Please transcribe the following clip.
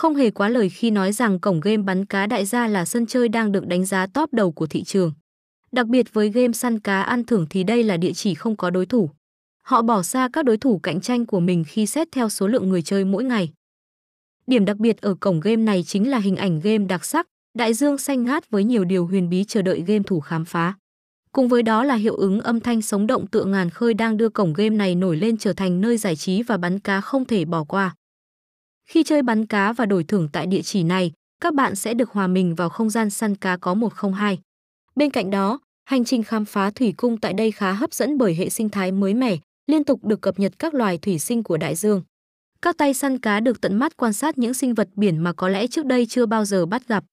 Không hề quá lời khi nói rằng cổng game bắn cá đại gia là sân chơi đang được đánh giá top đầu của thị trường. Đặc biệt với game săn cá ăn thưởng thì đây là địa chỉ không có đối thủ. Họ bỏ xa các đối thủ cạnh tranh của mình khi xét theo số lượng người chơi mỗi ngày. Điểm đặc biệt ở cổng game này chính là hình ảnh game đặc sắc, đại dương xanh ngát với nhiều điều huyền bí chờ đợi game thủ khám phá. Cùng với đó là hiệu ứng âm thanh sống động tựa ngàn khơi đang đưa cổng game này nổi lên trở thành nơi giải trí và bắn cá không thể bỏ qua. Khi chơi bắn cá và đổi thưởng tại địa chỉ này, các bạn sẽ được hòa mình vào không gian săn cá có 102. Bên cạnh đó, hành trình khám phá thủy cung tại đây khá hấp dẫn bởi hệ sinh thái mới mẻ, liên tục được cập nhật các loài thủy sinh của đại dương. Các tay săn cá được tận mắt quan sát những sinh vật biển mà có lẽ trước đây chưa bao giờ bắt gặp.